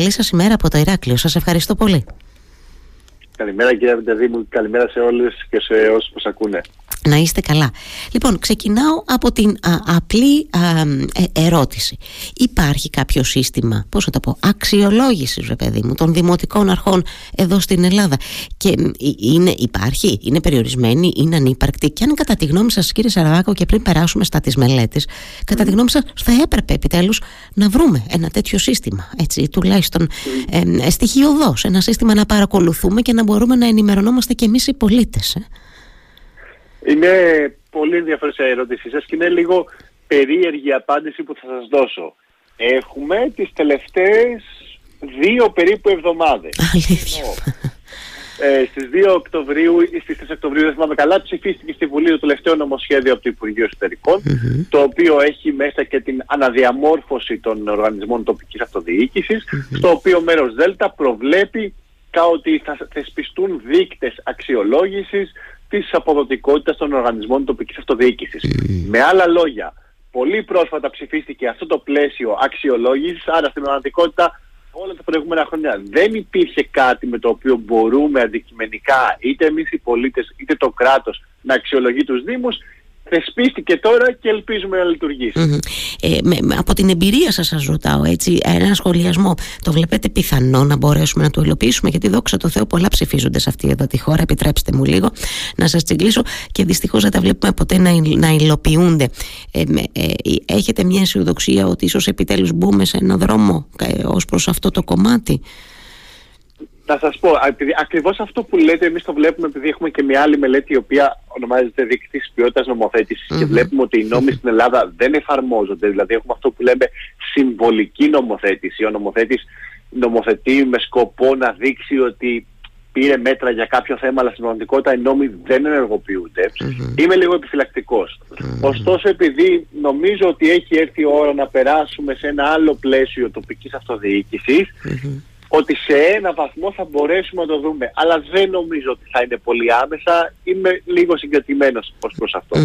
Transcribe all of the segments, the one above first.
καλή σας ημέρα από το Ηράκλειο. Σας ευχαριστώ πολύ. Καλημέρα κύριε Βεντεδίμου, καλημέρα σε όλες και σε όσους μας ακούνε. Να είστε καλά. Λοιπόν, ξεκινάω από την απλή ε, ερώτηση. Υπάρχει κάποιο σύστημα, πώς θα το πω, αξιολόγησης, ρε παιδί μου, των δημοτικών αρχών εδώ στην Ελλάδα; Και είναι, υπάρχει, είναι περιορισμένη, είναι ανύπαρκτη; Και αν κατά τη γνώμη σας, κύριε Σαραβάκο, και πριν περάσουμε στα της μελέτης, κατά τη γνώμη σας θα έπρεπε επιτέλους να βρούμε ένα τέτοιο σύστημα, έτσι, τουλάχιστον ε, στοιχειοδός, ένα σύστημα να παρακολουθούμε και να μπορούμε να ενημερωνόμαστε κι εμείς οι πολίτες. Ε; Είναι πολύ ενδιαφέρουσα η ερώτησή σας και είναι λίγο περίεργη η απάντηση που θα σας δώσω. Έχουμε τις τελευταίες δύο περίπου εβδομάδες. Αλήθεια. Ε, στις 2 Οκτωβρίου ή στις 3 Οκτωβρίου, δεν θυμάμαι καλά, ψηφίστηκε στη Βουλή το τελευταίο νομοσχέδιο από το Υπουργείο το οποίο έχει μέσα και την αναδιαμόρφωση των οργανισμών τοπικής στο οποίο μέρος ΔΕΛΤΑ προβλέπει ότι θα θεσπιστούν δείκτες αξιολόγησης της αποδοτικότητας των οργανισμών τοπικής αυτοδιοίκησης. Με άλλα λόγια, πολύ πρόσφατα ψηφίστηκε αυτό το πλαίσιο αξιολόγησης, άρα στην πραγματικότητα όλα τα προηγούμενα χρόνια δεν υπήρχε κάτι με το οποίο μπορούμε αντικειμενικά είτε εμείς οι πολίτες είτε το κράτος να αξιολογεί τους Δήμους θεσπίστηκε τώρα και ελπίζουμε να λειτουργήσει. Ε, με, από την εμπειρία σας σας ρωτάω έτσι ένα σχολιασμό. Το βλέπετε πιθανό να μπορέσουμε να το υλοποιήσουμε; Γιατί δόξα τω Θεώ πολλά ψηφίζονται σε αυτή εδώ τη χώρα. Επιτρέψτε μου λίγο να σας τσιγκλίσω. Και δυστυχώς δεν τα βλέπουμε ποτέ να, να υλοποιούνται. Ε, ε, έχετε μια αισιοδοξία ότι ίσως επιτέλους μπούμε σε ένα δρόμο ε, ως προς αυτό το κομμάτι; Να σας πω, επειδή ακριβώς αυτό που λέτε εμείς το βλέπουμε επειδή έχουμε και μια άλλη μελέτη η οποία ονομάζεται δείκτης ποιότητας και βλέπουμε ότι οι νόμοι στην Ελλάδα δεν εφαρμόζονται. Δηλαδή έχουμε αυτό που λέμε συμβολική νομοθέτηση. Ο νομοθέτης νομοθετεί με σκοπό να δείξει ότι πήρε μέτρα για κάποιο θέμα, αλλά στην πραγματικότητα οι νόμοι δεν ενεργοποιούνται. Είμαι λίγο επιφυλακτικός. Ωστόσο, επειδή νομίζω ότι έχει έρθει η ώρα να περάσουμε σε ένα άλλο πλαίσιο τοπικής αυτοδιοίκησης, ότι σε ένα βαθμό θα μπορέσουμε να το δούμε. Αλλά δεν νομίζω ότι θα είναι πολύ άμεσα. Είμαι λίγο συγκρατημένος ως προς αυτό.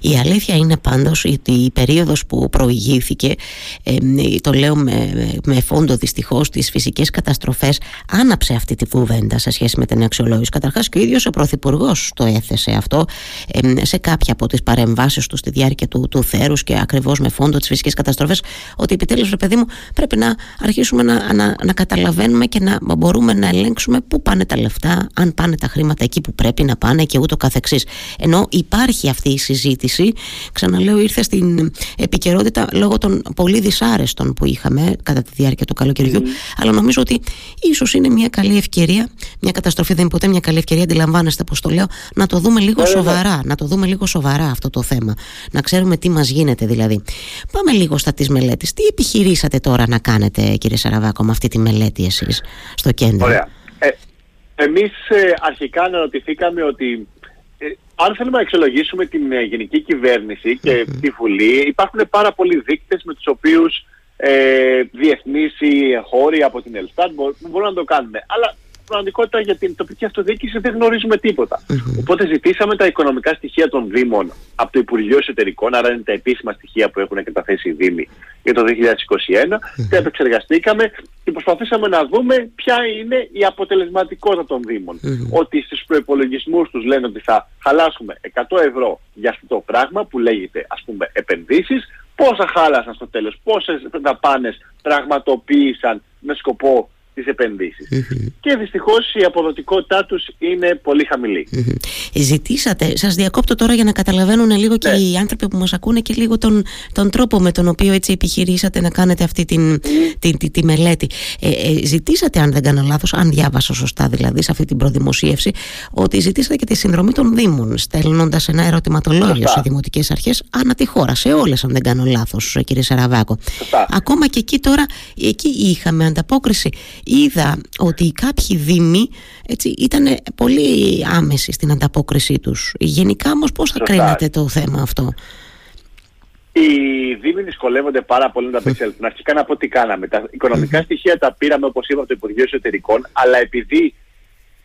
Η αλήθεια είναι πάντως ότι η περίοδος που προηγήθηκε, ε, το λέω με, με φόντο δυστυχώς, τις φυσικές καταστροφές, άναψε αυτή τη κουβέντα σε σχέση με την αξιολόγηση. Καταρχάς και ο ίδιος ο Πρωθυπουργός το έθεσε αυτό ε, σε κάποια από τις παρεμβάσεις του στη διάρκεια του, του θέρους και ακριβώς με φόντο τις φυσικές καταστροφές, ότι επιτέλους, ρε παιδί μου, πρέπει να αρχίσουμε να, να, να καταλαβαίνουμε και να μπορούμε να ελέγξουμε πού πάνε τα λεφτά, αν πάνε τα χρήματα εκεί που πρέπει να πάνε και ούτω καθεξής. Ενώ υπάρχει αυτή η συζήτηση, ξαναλέω ήρθε στην επικαιρότητα λόγω των πολύ δυσάρεστων που είχαμε κατά τη διάρκεια του καλοκαιριού, αλλά νομίζω ότι ίσως είναι μια καλή ευκαιρία, μια καταστροφή δεν είναι ποτέ μια καλή ευκαιρία, αντιλαμβάνεστε πώς το λέω, να το δούμε λίγο σοβαρά, να το δούμε λίγο σοβαρά αυτό το θέμα, να ξέρουμε τι μας γίνεται δηλαδή. Πάμε λίγο στα της μελέτης. Τι επιχειρήσατε τώρα να κάνετε κύριε Σαραβάκο με αυτή τη μελέτη στο κέντρο. Ωραία. Ε, εμείς ε, αρχικά αναρωτηθήκαμε ότι ε, αν θέλουμε να εξολογήσουμε την ε, γενική κυβέρνηση και τη Βουλή, υπάρχουν πάρα πολλοί δείκτες με τους οποίους ε, διεθνείς ή χώροι από την Ελστάτ μπορούν να το κάνουμε. Αλλά πραγματικότητα για την τοπική αυτοδιοίκηση δεν γνωρίζουμε Οπότε ζητήσαμε τα οικονομικά στοιχεία των Δήμων από το Υπουργείο Εσωτερικών, άρα είναι τα επίσημα στοιχεία που έχουν καταθέσει οι Δήμοι για το 2021 mm-hmm. και επεξεργαστήκαμε και προσπαθήσαμε να δούμε ποια είναι η αποτελεσματικότητα των Δήμων. Ότι στους προϋπολογισμούς τους λένε ότι θα χαλάσουμε 100 ευρώ για αυτό το πράγμα που λέγεται ας πούμε επενδύσεις, πόσα χάλασαν στο τέλος, πόσες δαπάνες πραγματοποίησαν με σκοπό τις επενδυσεις Και δυστυχώς η αποδοτικότητά τους είναι πολύ Ζητήσατε, σας διακόπτω τώρα για να καταλαβαίνουν λίγο και ναι. οι άνθρωποι που μας ακούνε και λίγο τον, τον τρόπο με τον οποίο έτσι επιχειρήσατε να κάνετε αυτή την, τη, τη, τη, μελέτη. Ε, ε, ζητήσατε, αν δεν κάνω λάθος, αν διάβασα σωστά δηλαδή σε αυτή την προδημοσίευση, ότι ζητήσατε και τη συνδρομή των Δήμων, στέλνοντας ένα ερωτηματολόγιο σε δημοτικές αρχές ανά τη χώρα, σε όλες αν δεν κάνω λάθος, κύριε Σαραβάκο. Ακόμα και εκεί τώρα, εκεί είχαμε ανταπόκριση είδα ότι κάποιοι δήμοι έτσι, ήταν πολύ άμεση στην ανταπόκρισή τους. Γενικά όμως πώς θα κρίνατε το θέμα αυτό; Οι Δήμοι δυσκολεύονται πάρα πολύ να τα απεξέλθουν. Αρχικά να πω τι κάναμε. Τα οικονομικά στοιχεία τα πήραμε όπως είπα από το Υπουργείο Εσωτερικών, αλλά επειδή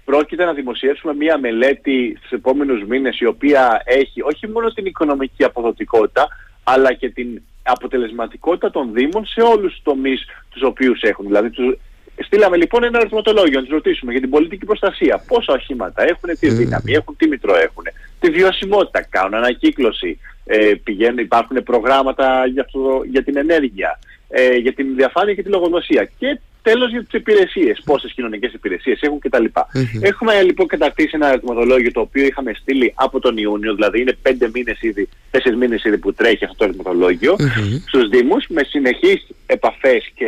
πρόκειται να δημοσιεύσουμε μία μελέτη στους επόμενους μήνες η οποία έχει όχι μόνο την οικονομική αποδοτικότητα, αλλά και την αποτελεσματικότητα των Δήμων σε όλους τους τομείς τους οποίους έχουν. Δηλαδή Στείλαμε λοιπόν ένα ερωτηματολόγιο να τους ρωτήσουμε για την πολιτική προστασία. Πόσα οχήματα έχουν, τι δύναμη έχουν, τι μητρό έχουν, τη βιωσιμότητα κάνουν, ανακύκλωση, ε, πηγαίνουν, υπάρχουν προγράμματα για, αυτό, για την ενέργεια, ε, για την διαφάνεια και τη λογοδοσία. Και τέλος για τις υπηρεσίες, πόσες κοινωνικές υπηρεσίες έχουν κτλ. Mm-hmm. Έχουμε λοιπόν καταρτήσει ένα ερωτηματολόγιο το οποίο είχαμε στείλει από τον Ιούνιο, δηλαδή είναι πέντε μήνες ήδη, τέσσερις μήνες ήδη που τρέχει αυτό το ερωτηματολόγιο mm-hmm. στους Δήμους με συνεχείς επαφές και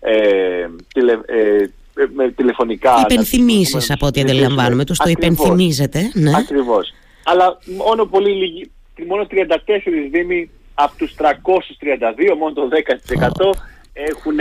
ε, τηλε, ε, με τηλεφωνικά. Υπενθυμίσεις από ό,τι αντιλαμβάνομαι, τους το υπενθυμίζετε. Ναι. Ακριβώς. Αλλά μόνο πολύ λίγοι, μόνο 34 Δήμοι από τους 332, μόνο το 10% έχουν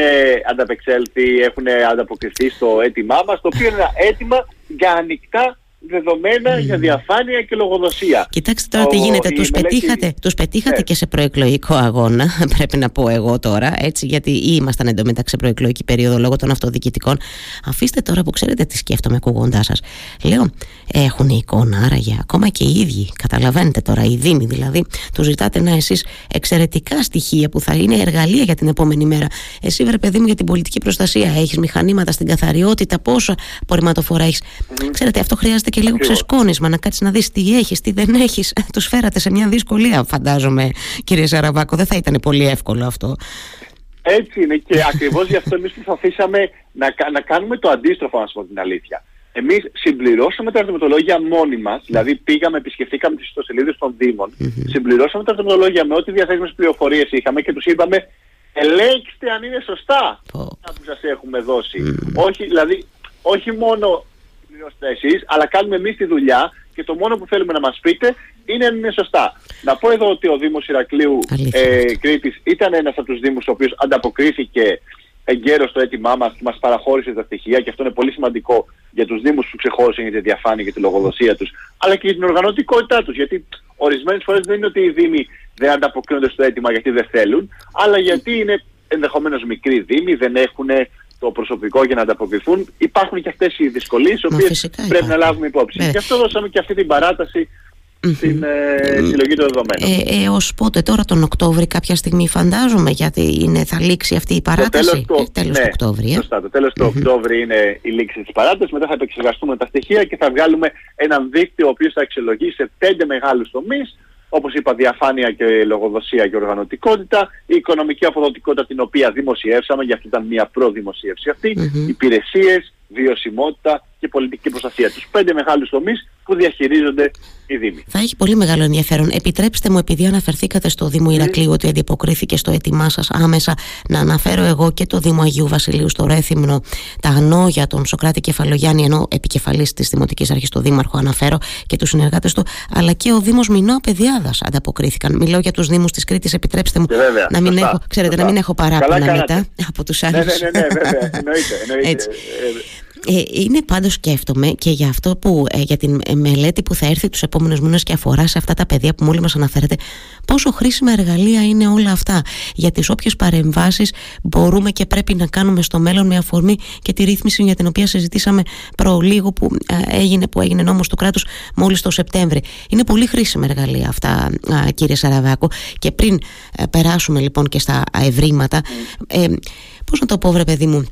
ανταπεξέλθει, έχουν ανταποκριθεί στο αίτημά μας, το οποίο είναι ένα αίτημα για ανοιχτά δεδομένα για διαφάνεια και λογοδοσία. Κοιτάξτε τώρα τι γίνεται. Τους πετύχατε, τους πετύχατε ναι. και σε προεκλογικό αγώνα, πρέπει να πω εγώ τώρα, έτσι, γιατί ήμασταν εντωμεταξύ προεκλογική περίοδο λόγω των αυτοδιοικητικών. Αφήστε τώρα που ξέρετε τι σκέφτομαι ακούγοντάς σας. Λέω, έχουν εικόνα άραγε ακόμα και οι ίδιοι. Καταλαβαίνετε τώρα, οι Δήμοι δηλαδή, τους ζητάτε να εσείς εξαιρετικά στοιχεία που θα είναι εργαλεία για την επόμενη μέρα. Εσύ, βρε παιδί μου, για την πολιτική προστασία έχεις μηχανήματα στην καθαριότητα, πόσα απορριμματοφορά έχεις. Ξέρετε, αυτό χρειάζεται και λίγο ξεσκόνισμα, να κάτσεις να δεις τι έχεις, τι δεν έχεις. Τους φέρατε σε μια δυσκολία, φαντάζομαι, κύριε Σαραβάκο. Δεν θα ήταν πολύ εύκολο αυτό. Έτσι είναι και ακριβώς γι' αυτό εμείς προσπαθήσαμε να, να κάνουμε το αντίστροφο, να σου πω την αλήθεια. Εμείς συμπληρώσαμε τα ερωτηματολόγια μόνοι μας, δηλαδή πήγαμε, επισκεφτήκαμε τις ιστοσελίδες των Δήμων, mm-hmm. συμπληρώσαμε τα ερωτηματολόγια με ό,τι διαθέσιμες πληροφορίες είχαμε και τους είπαμε ελέγξτε αν είναι σωστά oh. που σας έχουμε δώσει. Όχι, δηλαδή, όχι μόνο πληρώσετε εσεί, αλλά κάνουμε εμείς τη δουλειά και το μόνο που θέλουμε να μας πείτε είναι αν είναι σωστά. Να πω εδώ ότι ο Δήμος Ηρακλείου ε, Κρήτης ήταν ένας από τους Δήμους ο οποίος ανταποκρίθηκε εγκαίρως στο αίτημά μας και μας παραχώρησε τα στοιχεία και αυτό είναι πολύ σημαντικό για τους Δήμους που ξεχώρισαν για τη διαφάνεια και τη λογοδοσία τους, αλλά και για την οργανωτικότητά τους. Γιατί ορισμένες φορές δεν είναι ότι οι Δήμοι δεν ανταποκρίνονται στο αίτημα γιατί δεν θέλουν, αλλά γιατί είναι ενδεχομένως μικροί Δήμοι, δεν έχουν το προσωπικό για να ανταποκριθούν. Υπάρχουν και αυτές οι δυσκολίες, οι οποίες πρέπει να λάβουμε υπόψη. Ναι. Γι' αυτό δώσαμε και αυτή την παράταση στην ε, συλλογή των δεδομένων. Ε, ε, πότε τώρα τον Οκτώβρη κάποια στιγμή φαντάζομαι γιατί είναι, θα λήξει αυτή η παράταση; Το τέλος, το, ε, ναι, του Οκτώβρη. Ε. Σωστά, το τέλος του Οκτώβρη είναι η λήξη της παράτασης. Μετά θα επεξεργαστούμε τα στοιχεία και θα βγάλουμε έναν δίκτυο ο οποίος θα αξιολογήσει σε πέντε μεγάλους τομείς όπως είπα διαφάνεια και λογοδοσία και οργανωτικότητα, η οικονομική αποδοτικότητα την οποία δημοσιεύσαμε, γιατί ήταν μια προδημοσίευση αυτή, mm-hmm. υπηρεσίες, βιωσιμότητα και πολιτική προστασία. Τους πέντε μεγάλους τομείς που διαχειρίζονται οι Δήμοι. Θα έχει πολύ μεγάλο ενδιαφέρον. Επιτρέψτε μου, επειδή αναφερθήκατε στο Δήμο Ηρακλείου ότι αντιποκρίθηκε στο έτοιμά σας άμεσα, να αναφέρω εγώ και το Δήμο Αγίου Βασιλείου στο Ρέθυμνο, τα ανώγια των Σοκράτη Κεφαλογιάννη, ενώ επικεφαλής της Δημοτικής Αρχής, το Δήμαρχο, αναφέρω και τους συνεργάτες του, αλλά και ο Δήμος Μινό Παιδιάδα ανταποκρίθηκαν. Μιλώ για τους Δήμους της Κρήτης, επιτρέψτε μου βέβαια, να, μην έχω, ξέρετε, να μην έχω παράπονα μετά από τους άλλου. Ναι, ναι, ναι, ναι, βέβαια. Εννοείται. εννοείται. Ε, είναι πάντως σκέφτομαι και για αυτό που, ε, για την μελέτη που θα έρθει τους επόμενους μήνες και αφορά σε αυτά τα παιδιά που μόλις μας αναφέρετε πόσο χρήσιμα εργαλεία είναι όλα αυτά για τις όποιες παρεμβάσεις μπορούμε και πρέπει να κάνουμε στο μέλλον με αφορμή και τη ρύθμιση για την οποία συζητήσαμε προ λίγο που ε, έγινε, που έγινε νόμος του κράτους μόλις το Σεπτέμβρη. Είναι πολύ χρήσιμα εργαλεία αυτά κύριε Σαραβάκο και πριν περάσουμε λοιπόν και στα ευρήματα ε, πώς να το πω βρε παιδί μου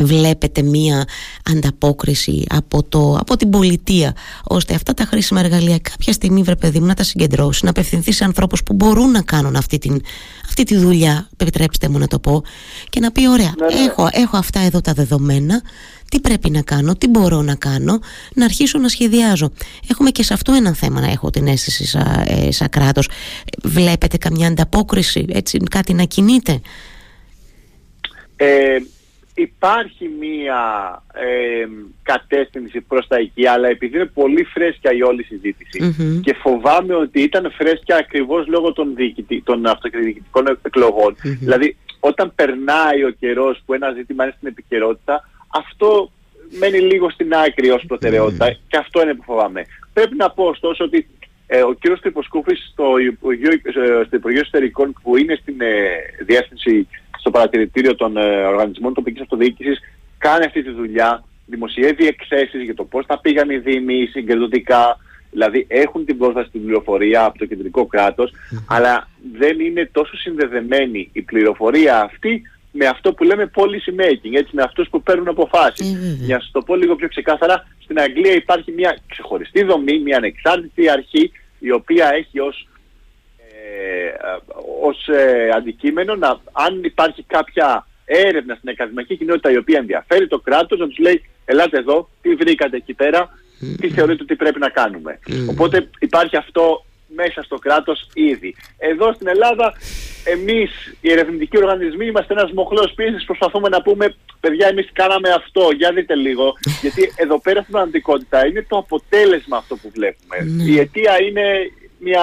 βλέπετε μία ανταπόκριση από, το, από την πολιτεία ώστε αυτά τα χρήσιμα εργαλεία κάποια στιγμή βρε παιδί μου να τα συγκεντρώσεις να απευθυνθείς σε ανθρώπους που μπορούν να κάνουν αυτή, την, αυτή τη δουλειά επιτρέψτε μου να το πω και να πει ωραία ναι, ναι. Έχω, έχω αυτά εδώ τα δεδομένα τι πρέπει να κάνω, τι μπορώ να κάνω να αρχίσω να σχεδιάζω έχουμε και σε αυτό ένα θέμα να έχω την αίσθηση σαν, ε, σαν κράτος βλέπετε καμιά ανταπόκριση έτσι κάτι να κινείται; Ε, υπάρχει μία ε, κατεύθυνση προς τα εκεί, αλλά επειδή είναι πολύ φρέσκια η όλη συζήτηση και φοβάμαι ότι ήταν φρέσκια ακριβώς λόγω των, των αυτοδιοικητικών Δηλαδή, όταν περνάει ο καιρός που ένα ζήτημα είναι στην επικαιρότητα, αυτό μένει λίγο στην άκρη ως προτεραιότητα και αυτό είναι που φοβάμαι. Πρέπει να πω ωστόσο ότι ε, ο κ. Τριποσκούφης στο Υπουργείο, ε, στο Υπουργείο Εστερικών που είναι στην ε, διεύθυνση στο παρατηρητήριο των ε, οργανισμών τοπικής αυτοδιοίκησης κάνει αυτή τη δουλειά, δημοσιεύει εκθέσεις για το πώς θα πήγαν οι Δήμοι συγκεντρωτικά, δηλαδή έχουν την πρόσβαση στην πληροφορία από το κεντρικό κράτος, αλλά δεν είναι τόσο συνδεδεμένη η πληροφορία αυτή με αυτό που λέμε policy making, έτσι, με αυτούς που παίρνουν αποφάσεις. Ε, Για να σας το πω λίγο πιο ξεκάθαρα, στην Αγγλία υπάρχει μια ξεχωριστή δομή, μια ανεξάρτητη αρχή, η οποία έχει ως, ε, ως ε, αντικείμενο να, αν υπάρχει κάποια έρευνα στην ακαδημαϊκή κοινότητα η οποία ενδιαφέρει το κράτος, να τους λέει ελάτε εδώ, τι βρήκατε εκεί πέρα, τι θεωρείτε ότι πρέπει να κάνουμε. Οπότε υπάρχει αυτό μέσα στο κράτος ήδη. Εδώ στην Ελλάδα εμείς οι ερευνητικοί οργανισμοί είμαστε ένας μοχλός πίεσης προσπαθούμε να πούμε παιδιά εμείς κάναμε αυτό, για δείτε λίγο γιατί εδώ πέρα στην πραγματικότητα είναι το αποτέλεσμα αυτό που βλέπουμε. Ναι. Η αιτία είναι μια,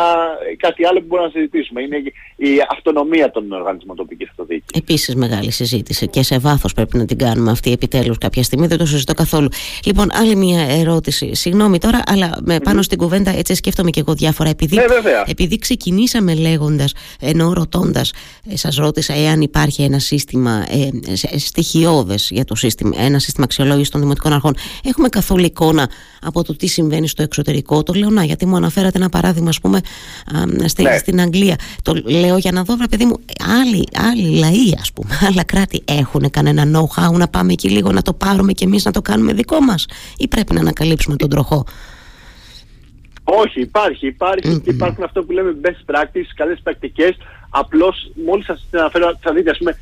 κάτι άλλο που μπορούμε να συζητήσουμε. Είναι η αυτονομία των οργανισμών τοπικής αυτοδιοίκησης. Επίσης μεγάλη συζήτηση και σε βάθος πρέπει να την κάνουμε αυτή επιτέλους κάποια στιγμή. Δεν το συζητώ καθόλου. Λοιπόν, άλλη μια ερώτηση. Συγγνώμη τώρα, αλλά με, πάνω στην κουβέντα έτσι σκέφτομαι και εγώ διάφορα. Επειδή, Ναι, βέβαια. επειδή ξεκινήσαμε λέγοντας, ενώ ρωτώντας, ε, σας ρώτησα εάν υπάρχει ένα σύστημα ε, στοιχειώδες για το σύστημα, ένα σύστημα αξιολόγησης των δημοτικών αρχών. Έχουμε καθόλου εικόνα από το τι συμβαίνει στο εξωτερικό. Το λέω να, γιατί μου αναφέρατε ένα παράδειγμα, ας πούμε, α, στη, Ναι. στην Αγγλία. Το λέω για να δω, βρε παιδί μου, άλλοι, άλλοι λαοί, ας πούμε, άλλα κράτη έχουν κανένα know-how να πάμε εκεί λίγο να το πάρουμε και εμείς να το κάνουμε δικό μας, ή πρέπει να ανακαλύψουμε τον τροχό; Όχι, υπάρχει, υπάρχει και υπάρχουν αυτό που λέμε best practice, καλές πρακτικές. Απλώς μόλις σας την αναφέρω, θα δείτε ας πούμε,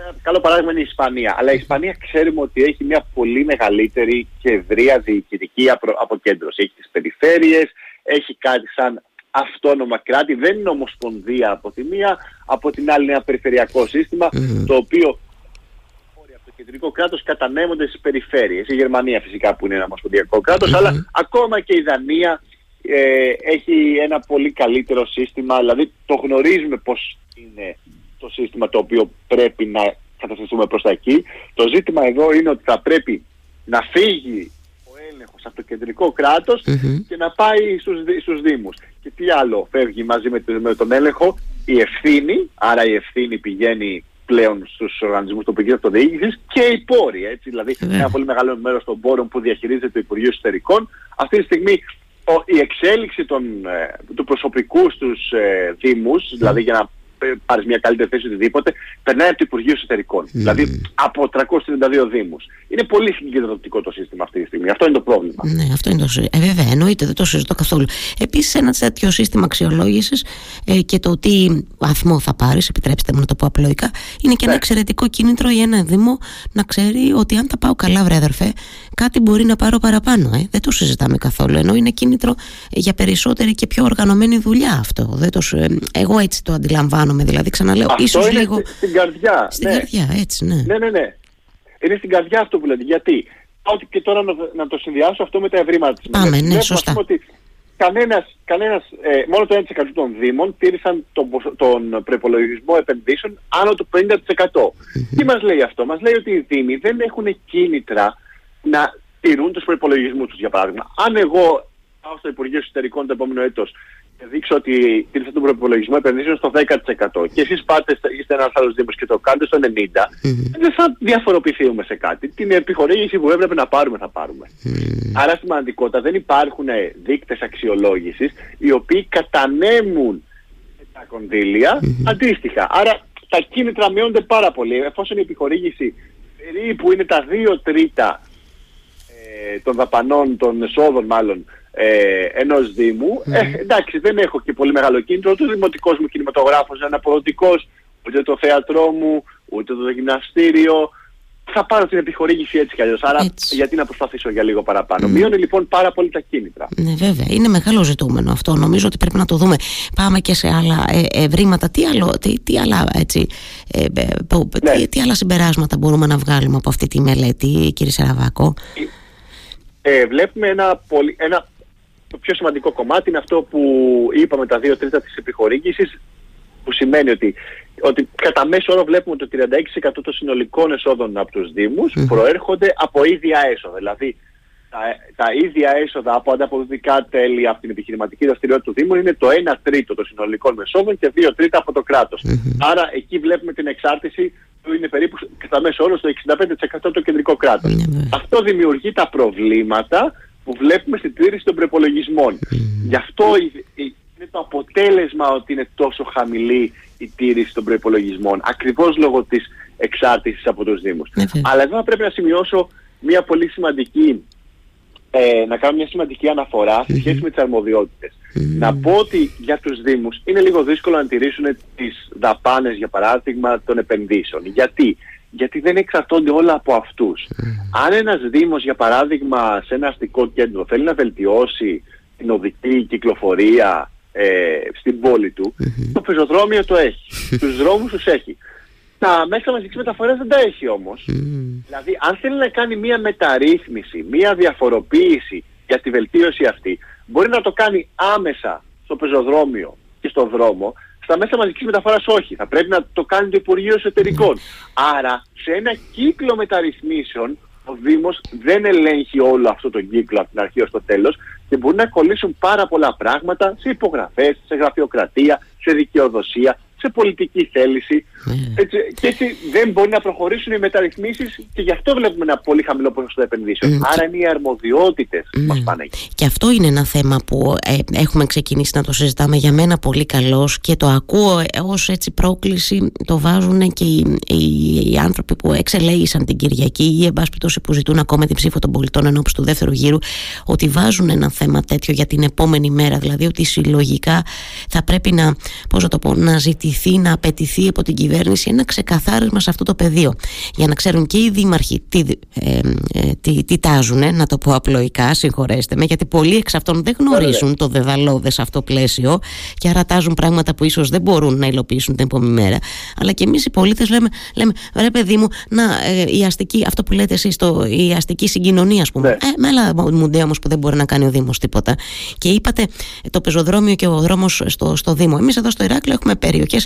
ένα καλό παράδειγμα είναι η Ισπανία. Αλλά η Ισπανία ξέρουμε ότι έχει μια πολύ μεγαλύτερη και ευρεία διοικητική απρο- αποκέντρωση. Έχει τις περιφέρειες, έχει κάτι σαν αυτόνομα κράτη, δεν είναι ομοσπονδία από τη μία, από την άλλη είναι ένα περιφερειακό σύστημα, το οποίο όρια από το κεντρικό κράτος κατανέμονται στις περιφέρειες. Η Γερμανία φυσικά που είναι ένα ομοσπονδιακό κράτος, αλλά ακόμα και η Δανία ε, έχει ένα πολύ καλύτερο σύστημα, δηλαδή το γνωρίζουμε πώς είναι το σύστημα το οποίο πρέπει να καταστηθούμε προς τα εκεί. Το ζήτημα εδώ είναι ότι θα πρέπει να φύγει ο έλεγχος από το κεντρικό κράτος Μμμ. και να πάει στους, δι- στους Δήμους. Και τι άλλο φεύγει μαζί με, το- με τον έλεγχο, η ευθύνη, άρα η ευθύνη πηγαίνει πλέον στους οργανισμούς τοπικής αυτοδιοίκησης και οι πόροι, έτσι, δηλαδή Βέβαια. ένα πολύ μεγάλο μέρος των πόρων που διαχειρίζεται το Υπουργείο Εσωτερικών. Αυτή τη στιγμή ο- η εξέλιξη των, ε, του προσωπικού στους ε, Δήμους, δηλαδή για να ε, πάρεις μια καλύτερη θέση οτιδήποτε, περνάει από το Υπουργείο Εσωτερικών. Δηλαδή από 332 Δήμους. Είναι πολύ συγκεντρωτικό το σύστημα αυτή τη στιγμή. Αυτό είναι το πρόβλημα. Ναι, αυτό είναι το σύστημα. Ε, βέβαια, εννοείται, δεν το συζητώ καθόλου. Επίσης, ένα τέτοιο σύστημα αξιολόγησης ε, και το τι βαθμό θα πάρεις, επιτρέψτε μου να το πω απλοϊκά, είναι και ένα Ναι. εξαιρετικό κίνητρο για ένα Δήμο να ξέρει ότι αν τα πάω καλά, βρε αδερφέ, κάτι μπορεί να πάρω παραπάνω. Ε. Δεν το συζητάμε καθόλου. Ενώ είναι κίνητρο ε, για περισσότερη και πιο οργανωμένη δουλειά αυτό. Δεν το, συ- ε, εγώ έτσι το αντιλαμβάνομαι. Δηλαδή, ξαναλέω, Αυτό ίσως είναι λίγο. στη- στην καρδιά. Στην ναι. καρδιά, έτσι, ναι. Ναι, ναι, ναι. Είναι στην καρδιά αυτό που λέτε. Γιατί, ότι και τώρα να, να το συνδυάσω αυτό με τα ευρήματα της Πάμε, μελέτης. ναι, Βλέπουμε, σωστά. ας πούμε, ότι κανένας, κανένας, ε, μόνο το 1% των Δήμων τήρησαν τον, ποσο- τον προπολογισμό επενδύσεων άνω του 50%. Τι μας λέει αυτό; Μας λέει ότι οι Δήμοι δεν έχουν κίνητρα να τηρούν τους προϋπολογισμούς τους, για παράδειγμα. Αν εγώ πάω στο Υπουργείο Εσωτερικών το επόμενο έτος και δείξω ότι τήρησα τον προπολογισμό επενδύσεων στο 10% και εσείς πάτε, στα- είστε ένας άλλος Δήμος και το κάνετε στο 90%, δεν θα διαφοροποιηθούμε σε κάτι. Την επιχορήγηση που έπρεπε να πάρουμε θα πάρουμε. Άρα στην πραγματικότητα δεν υπάρχουν ε, δείκτες αξιολόγησης οι οποίοι κατανέμουν τα κονδύλια αντίστοιχα. Άρα τα κίνητρα μειώνονται πάρα πολύ. Εφόσον η επιχορήγηση περίπου είναι τα 2 τρίτα ε, των δαπανών, των εσόδων μάλλον ε, ενός Δήμου, ε, εντάξει δεν έχω και πολύ μεγάλο κίνητρο, ούτε ο δημοτικός μου κινηματογράφος είναι αποδοτικός, ούτε το θέατρό μου, ούτε το γυμναστήριο. Θα πάρω την επιχορήγηση έτσι κι αλλιώς, άρα Έτσι. γιατί να προσπαθήσω για λίγο παραπάνω. Μειώνει λοιπόν πάρα πολύ τα κίνητρα. Ναι, βέβαια. Είναι μεγάλο ζητούμενο αυτό. Νομίζω ότι πρέπει να το δούμε. Πάμε και σε άλλα ε, ευρήματα. Τι, άλλο, τι, τι άλλα έτσι, ε, ε, που- Ναι. τι, τι άλλα συμπεράσματα μπορούμε να βγάλουμε από αυτή τη μελέτη, κύριε Σεραβάκο. ε, βλέπουμε ένα, πολύ, ένα το πιο σημαντικό κομμάτι είναι αυτό που είπαμε τα δύο τρίτα της επιχορήγησης που σημαίνει ότι, ότι κατά μέσο όρο βλέπουμε ότι το 36% των συνολικών εσόδων από τους Δήμους προέρχονται από ίδια έσοδα. Δηλαδή τα, τα ίδια έσοδα από ανταποδοτικά τέλη από την επιχειρηματική δραστηριότητα του Δήμου είναι το 1 τρίτο των συνολικών εσόδων και 2 τρίτα από το κράτος. Άρα εκεί βλέπουμε την εξάρτηση που είναι περίπου κατά μέσο όρο στο 65% το κεντρικό κράτος. Ναι, βέβαια. Αυτό δημιουργεί τα προβλήματα που βλέπουμε στην τήρηση των προπολογισμών. Γι' αυτό η- η- είναι το αποτέλεσμα ότι είναι τόσο χαμηλή η τήρηση των προπολογισμών, ακριβώς λόγω της εξάρτησης από τους Δήμους. Ναι, Αλλά εδώ θα πρέπει να σημειώσω μια πολύ σημαντική, ε, να κάνω μια σημαντική αναφορά σε σχέση με τις αρμοδιότητες. Να πω ότι για τους Δήμους είναι λίγο δύσκολο να τηρήσουν τις δαπάνες, για παράδειγμα, των επενδύσεων. Γιατί; Γιατί δεν εξαρτώνται όλα από αυτούς. Αν ένας Δήμος, για παράδειγμα, σε ένα αστικό κέντρο θέλει να βελτιώσει την οδική κυκλοφορία ε, στην πόλη του, το πεζοδρόμιο το έχει. τους δρόμους τους έχει. Τα μέσα μαζικής μεταφοράς δεν τα έχει όμως. Δηλαδή, αν θέλει να κάνει μία μεταρρύθμιση, μία διαφοροποίηση για τη βελτίωση αυτή, μπορεί να το κάνει άμεσα στο πεζοδρόμιο και στο δρόμο, στα μέσα μαζικής μεταφοράς όχι. Θα πρέπει να το κάνει το Υπουργείο Εσωτερικών. Άρα, σε ένα κύκλο μεταρρυθμίσεων, ο Δήμος δεν ελέγχει όλο αυτό το κύκλο από την αρχή ως το τέλος και μπορεί να κολλήσουν πάρα πολλά πράγματα σε υπογραφές, σε γραφειοκρατία, σε δικαιοδοσία, σε πολιτική θέληση. Ναι. Έτσι, και έτσι δεν μπορεί να προχωρήσουν οι μεταρρυθμίσεις και γι' αυτό βλέπουμε ένα πολύ χαμηλό ποσοστό επενδύσεων. Mm. Άρα είναι οι αρμοδιότητες που Ναι. μας πάνε εκεί. Και αυτό είναι ένα θέμα που ε, έχουμε ξεκινήσει να το συζητάμε για μένα πολύ καλός και το ακούω ε, ως έτσι πρόκληση το βάζουν και οι, οι, οι άνθρωποι που εξελέγησαν την Κυριακή ή εν πάση περιπτώσει που ζητούν ακόμα την ψήφο των πολιτών ενώπιση του δεύτερου γύρου ότι βάζουν ένα θέμα τέτοιο για την επόμενη μέρα δηλαδή ότι συλλογικά θα πρέπει να, πώς να το πω, να ζητηθεί, να απαιτηθεί από την κυβέρνηση ένα ξεκαθάρισμα σε αυτό το πεδίο για να ξέρουν και οι δήμαρχοι τι, ε, ε, τι, τι τάζουν, να το πω απλοϊκά, συγχωρέστε με, γιατί πολλοί εξ αυτών δεν γνωρίζουν το δεδαλώδες αυτό πλαίσιο και άρα τάζουν πράγματα που ίσως δεν μπορούν να υλοποιήσουν την επόμενη μέρα. Αλλά και εμείς οι πολίτες λέμε, λέμε ρε παιδί μου, να, ε, η αστική, αυτό που λέτε εσείς, το, η αστική συγκοινωνία, ας πούμε. Ναι. Ε, με άλλα μουντέ όμως που δεν μπορεί να κάνει ο Δήμος τίποτα. Και είπατε ε, το πεζοδρόμιο και ο δρόμος στο, στο Δήμο. Εμείς εδώ στο Ηράκλειο έχουμε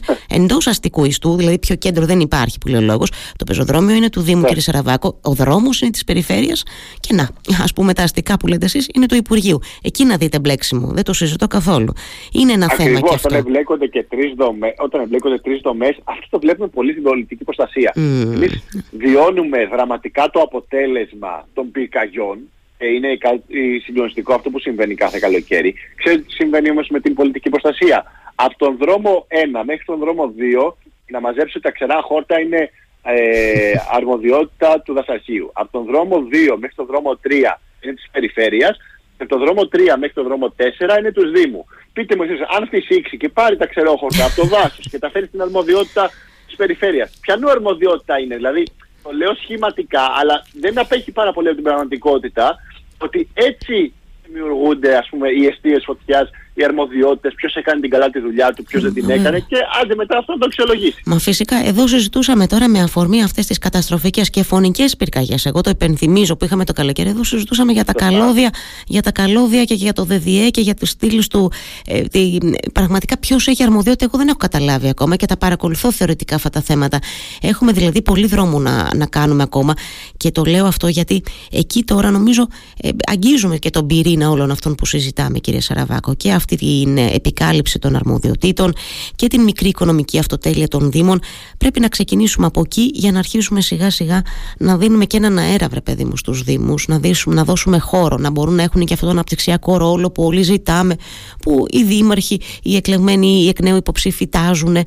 περιοχές εντός αστικού ιστού, δηλαδή πιο κέντρο δεν υπάρχει που λέει ο λόγος. Το πεζοδρόμιο είναι του Δήμου, Ναι. κύριε Σαραβάκο. Ο δρόμος είναι της περιφέρειας και να, ας πούμε τα αστικά που λέτε εσείς είναι του Υπουργείου. Εκεί να δείτε μπλέξιμο, δεν το συζητώ καθόλου. Είναι ένα θέμα και Ακριβώς, αυτό. όταν εμπλέκονται και τρεις δομές, όταν εμπλέκονται τρεις δομές, αυτό το βλέπουμε πολύ στην πολιτική προστασία. Μμμ. Εμείς βιώνουμε δραματικά το αποτέλεσμα των πυρκαγιών, ε, είναι η κα- η συγκλονιστικό αυτό που συμβαίνει κάθε καλοκαίρι. Ξέρετε τι συμβαίνει όμως με την πολιτική προστασία; Από τον δρόμο 1 μέχρι τον δρόμο 2, να μαζέψετε τα ξερά χόρτα είναι ε, αρμοδιότητα του δασαρχείου. Από τον δρόμο 2 μέχρι τον δρόμο 3 είναι της περιφέρειας και από τον δρόμο 3 μέχρι τον δρόμο 4 είναι τους Δήμου. Πείτε μου εσείς, αν φυσήξει και πάρει τα ξερόχορτα από το δάσος και τα φέρει στην αρμοδιότητα της περιφέρειας, ποιανού αρμοδιότητα είναι, δηλαδή το λέω σχηματικά, αλλά δεν απέχει πάρα πολύ από την πραγματικότητα ότι έτσι δημιουργούνται ας πούμε οι αιστείες φωτιάς, οι αρμοδιότητες, ποιος έκανε την καλά τη δουλειά του, ποιος δεν την έκανε και άντε μετά αυτό να το αξιολογήσει. Μα φυσικά εδώ συζητούσαμε τώρα με αφορμή αυτές τις καταστροφικές και φωνικές πυρκαγιές. Εγώ το υπενθυμίζω που είχαμε το καλοκαίρι. Εδώ συζητούσαμε για τα Σωστά. καλώδια, για τα καλώδια και για το ΔΔΕ και για τους στήλους του. Ε, τι- πραγματικά ποιος έχει αρμοδιότητα, εγώ δεν έχω καταλάβει ακόμα και τα παρακολουθώ θεωρητικά αυτά τα θέματα. Έχουμε δηλαδή πολύ δρόμο να, να κάνουμε ακόμα και το λέω αυτό γιατί εκεί τώρα νομίζω ε, αγγίζουμε και τον πυρήνα όλων αυτών που συζητάμε κύριε Σαραβάκο και αυτή την ε, επικάλυψη των αρμοδιοτήτων και την μικρή οικονομική αυτοτέλεια των Δήμων. Πρέπει να ξεκινήσουμε από εκεί για να αρχίσουμε σιγά σιγά να δίνουμε και έναν αέρα, βρε παιδί μου, στους Δήμους, να, δίσουμε, να δώσουμε χώρο, να μπορούν να έχουν και αυτό το αναπτυξιακό ρόλο που όλοι ζητάμε, που οι δήμαρχοι, οι εκλεγμένοι, οι εκ νέου υποψήφοι τάζουν. Ε,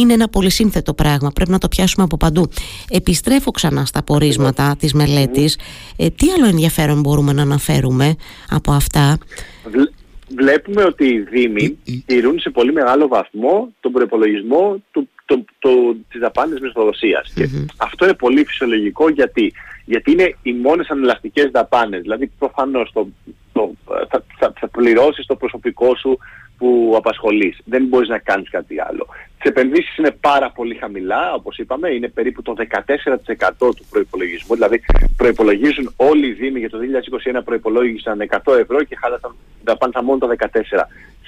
Είναι ένα πολύ σύνθετο πράγμα, πρέπει να το πιάσουμε από παντού. Επιστρέφω ξανά στα πορίσματα της μελέτης. Ε, τι άλλο ενδιαφέρον μπορούμε να αναφέρουμε από αυτά; Βλ- Βλέπουμε ότι οι Δήμοι τηρούν σε πολύ μεγάλο βαθμό τον προπολογισμό του, το, το, της δαπάνης μισθοδοσίας. Και αυτό είναι πολύ φυσιολογικό γιατί, γιατί είναι οι μόνες ανελαστικές δαπάνες. Δηλαδή προφανώς το, το, θα, θα, θα πληρώσεις το προσωπικό σου που απασχολείς. Δεν μπορείς να κάνεις κάτι άλλο. Τις επενδύσεις είναι πάρα πολύ χαμηλά, όπως είπαμε, είναι περίπου το 14% του προϋπολογισμού. Δηλαδή προϋπολογίζουν όλοι οι Δήμοι για το 2021 προϋπολόγησαν 100 ευρώ και χάλασαν δαπάνησαν μόνο το 14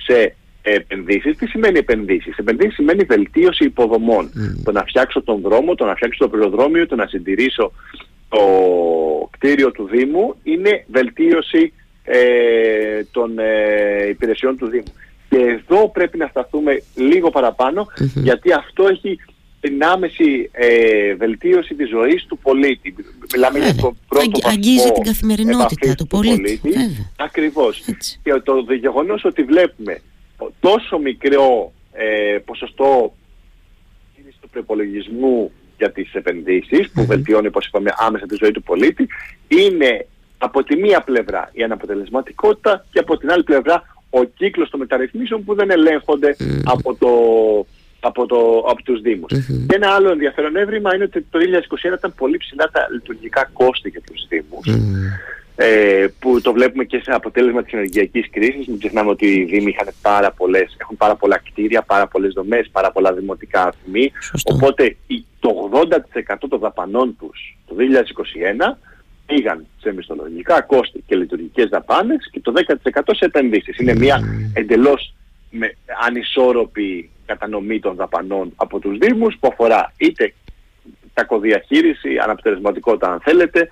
σε επενδύσεις. Τι σημαίνει επενδύσεις; Επενδύσεις σημαίνει βελτίωση υποδομών. Το να φτιάξω τον δρόμο, το να φτιάξω το πεζοδρόμιο, το να συντηρήσω το κτίριο του Δήμου είναι βελτίωση ε, των ε, υπηρεσιών του Δήμου. Και εδώ πρέπει να σταθούμε λίγο παραπάνω γιατί αυτό έχει την άμεση ε, βελτίωση της ζωής του πολίτη. Μιλάμε για Βέβαια. το πρώτο Αγγι- βαθμό αγγίζει την καθημερινότητα επαφής του πολίτη. Βέβαια. Ακριβώς. Έτσι. Και το γεγονός ότι βλέπουμε τόσο μικρό ε, ποσοστό προπολογισμού για τις επενδύσεις που βελτιώνει όπως είπαμε άμεσα τη ζωή του πολίτη είναι από τη μία πλευρά η αναποτελεσματικότητα και από την άλλη πλευρά ο κύκλος των μεταρρυθμίσεων που δεν ελέγχονται από, το, από, το, από τους Δήμους. Και ένα άλλο ενδιαφέρον έβριμα είναι ότι το 2021 ήταν πολύ ψηλά τα λειτουργικά κόστη για τους Δήμους. Ε, που το βλέπουμε και σε αποτέλεσμα της ενεργειακής κρίσης. Μην ξεχνάμε ότι οι Δήμοι είχαν πάρα πολλές, έχουν πάρα πολλά κτίρια, πάρα πολλές δομές, πάρα πολλά δημοτικά αθμοί. Οπότε το 80% των δαπανών τους το 2021 πήγαν σε μισθολογικά κόστη και λειτουργικές δαπάνες και το 10% σε επενδύσεις. Είναι μια εντελώς με ανισόρροπη κατανομή των δαπανών από τους Δήμους που αφορά είτε κακοδιαχείριση, αναπτερισματικότητα αν θέλετε,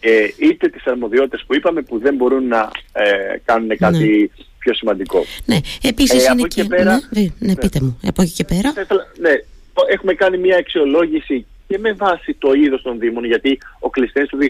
ε, είτε τις αρμοδιότητες που είπαμε που δεν μπορούν να ε, κάνουν κάτι ναι. πιο σημαντικό. Ναι, επίσης ε, είναι και... Πέρα, ναι, ναι, ναι, πείτε μου, από εκεί και πέρα. Ναι, έχουμε κάνει μια αξιολόγηση και με βάση το είδος των Δήμων, γιατί ο Κλειστένης του 2019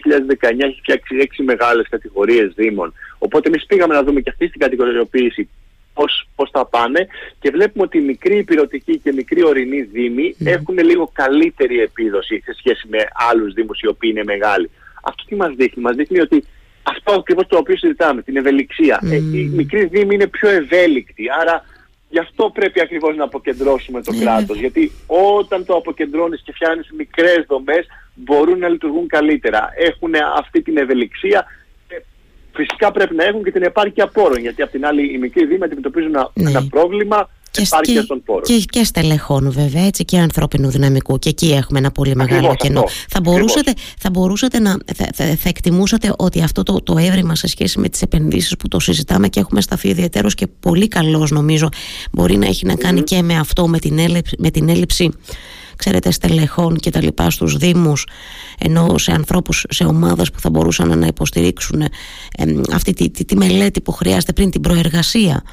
έχει φτιάξει έξι μεγάλες κατηγορίες Δήμων. Οπότε εμείς πήγαμε να δούμε και αυτή την κατηγοριοποίηση πώς, πώς θα πάνε και βλέπουμε ότι οι μικροί υπηρετικοί και μικροί ορεινοί δήμοι έχουν λίγο καλύτερη επίδοση σε σχέση με άλλους δήμους οι οποίοι είναι μεγάλοι. Αυτό τι μας δείχνει, μας δείχνει ότι αυτό ακριβώς το οποίο συζητάμε, την ευελιξία. Mm. Ε, οι μικροί δήμοι είναι πιο ευέλικτοι, άρα γι' αυτό πρέπει ακριβώς να αποκεντρώσουμε το mm. κράτος. Γιατί όταν το αποκεντρώνεις και φτιάχνεις μικρές δομές, μπορούν να λειτουργούν καλύτερα. Έχουν αυτή την ευελιξία φυσικά πρέπει να έχουν και την επάρκεια πόρων. Γιατί απ' την άλλη οι μικροί δήμοι αντιμετωπίζουν ένα, ναι. ένα πρόβλημα και, επάρκεια των πόρων. Και, και στελεχών βέβαια έτσι και ανθρώπινου δυναμικού. Και εκεί έχουμε ένα πολύ μεγάλο κενό. Θα μπορούσατε, θα μπορούσατε να. Θα, θα, εκτιμούσατε ότι αυτό το, το έβριμα σε σχέση με τις επενδύσεις που το συζητάμε και έχουμε σταθεί ιδιαίτερω και πολύ καλός νομίζω μπορεί να έχει να κάνει και με αυτό, με την έλλειψη, με την έλλειψη ξέρετε, στελεχών και τα λοιπά στους Δήμους ενώ σε ανθρώπους, σε ομάδες που θα μπορούσαν να υποστηρίξουν αυτή τη, τη, τη, μελέτη που χρειάζεται πριν την προεργασία.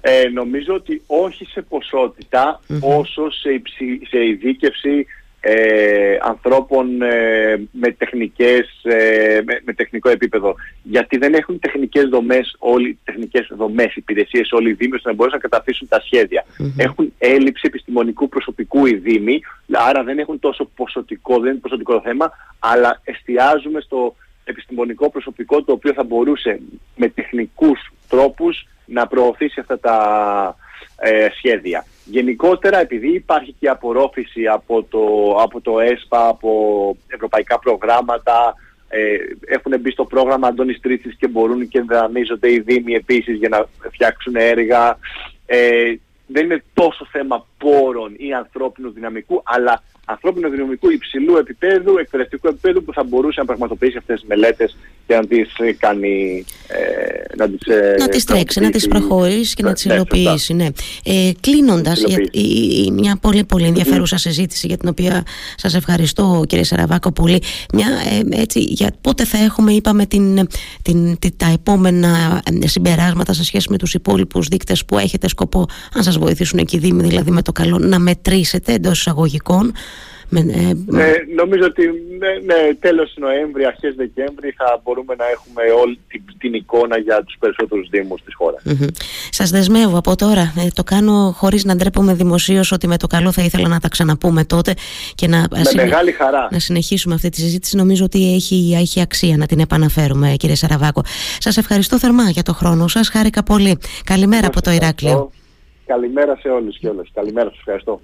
Ε, νομίζω ότι όχι σε ποσοτητα όσο σε, υψη, σε ειδίκευση ε, ανθρώπων ε, με, τεχνικές, ε, με, τεχνικό επίπεδο. Γιατί δεν έχουν τεχνικές δομές, όλοι, τεχνικές δομές, υπηρεσίες όλοι οι Δήμοι ώστε να μπορέσουν να καταφύσουν τα σχεδια Έχουν έλλειψη επιστημονικού προσωπικού οι Δήμοι, άρα δεν έχουν τόσο ποσοτικό, δεν είναι ποσοτικό το θέμα, αλλά εστιάζουμε στο επιστημονικό προσωπικό το οποίο θα μπορούσε με τεχνικούς τρόπους να προωθήσει αυτά τα ε, σχέδια. Γενικότερα επειδή υπάρχει και απορρόφηση από το, από το ΕΣΠΑ, από ευρωπαϊκά προγράμματα, ε, έχουν μπει στο πρόγραμμα Αντώνης Τρίτσης και μπορούν και δανείζονται οι Δήμοι επίσης για να φτιάξουν έργα. Ε, δεν είναι τόσο θέμα πόρων ή ανθρώπινου δυναμικού, αλλά ανθρώπινου δυναμικού υψηλού επίπεδου, εκπαιδευτικού επίπεδου που θα μπορούσε να πραγματοποιήσει αυτές τις μελέτες και να τις ε, κάνει... Ε, να τις, ε, να τις τρέξει, να τις προχωρήσει και να τις υλοποιήσει. Ναι. Ε, κλείνοντας, μια πολύ πολύ ενδιαφέρουσα συζήτηση για την οποία σας ευχαριστώ κύριε Σαραβάκο πολύ. Μια, ε, έτσι, για πότε θα έχουμε, είπαμε, την, την, την, τα επόμενα συμπεράσματα σε σχέση με τους υπόλοιπους δείκτες που έχετε σκοπό, αν σας βοηθήσουν εκεί Δήμοι, δηλαδή με το καλό, να μετρήσετε εντός εισαγωγικών με, ε, ε, νομίζω ότι ναι, ναι, τέλος Νοέμβρη, αρχές Δεκέμβρη θα μπορούμε να έχουμε όλη την, την εικόνα για τους περισσότερους δήμους της χώρας. Mm-hmm. Σας δεσμεύω από τώρα. Ε, το κάνω χωρίς να ντρέπομαι δημοσίως ότι με το καλό θα ήθελα να τα ξαναπούμε τότε και να, με μεγάλη χαρά. να συνεχίσουμε αυτή τη συζήτηση. Νομίζω ότι έχει, έχει αξία να την επαναφέρουμε κύριε Σαραβάκο. Σας ευχαριστώ θερμά για το χρόνο σας. Χάρηκα πολύ. Καλημέρα από το Ηράκλειο. Καλημέρα σε όλους και όλες. Καλημέρα σας. Ευχαριστώ.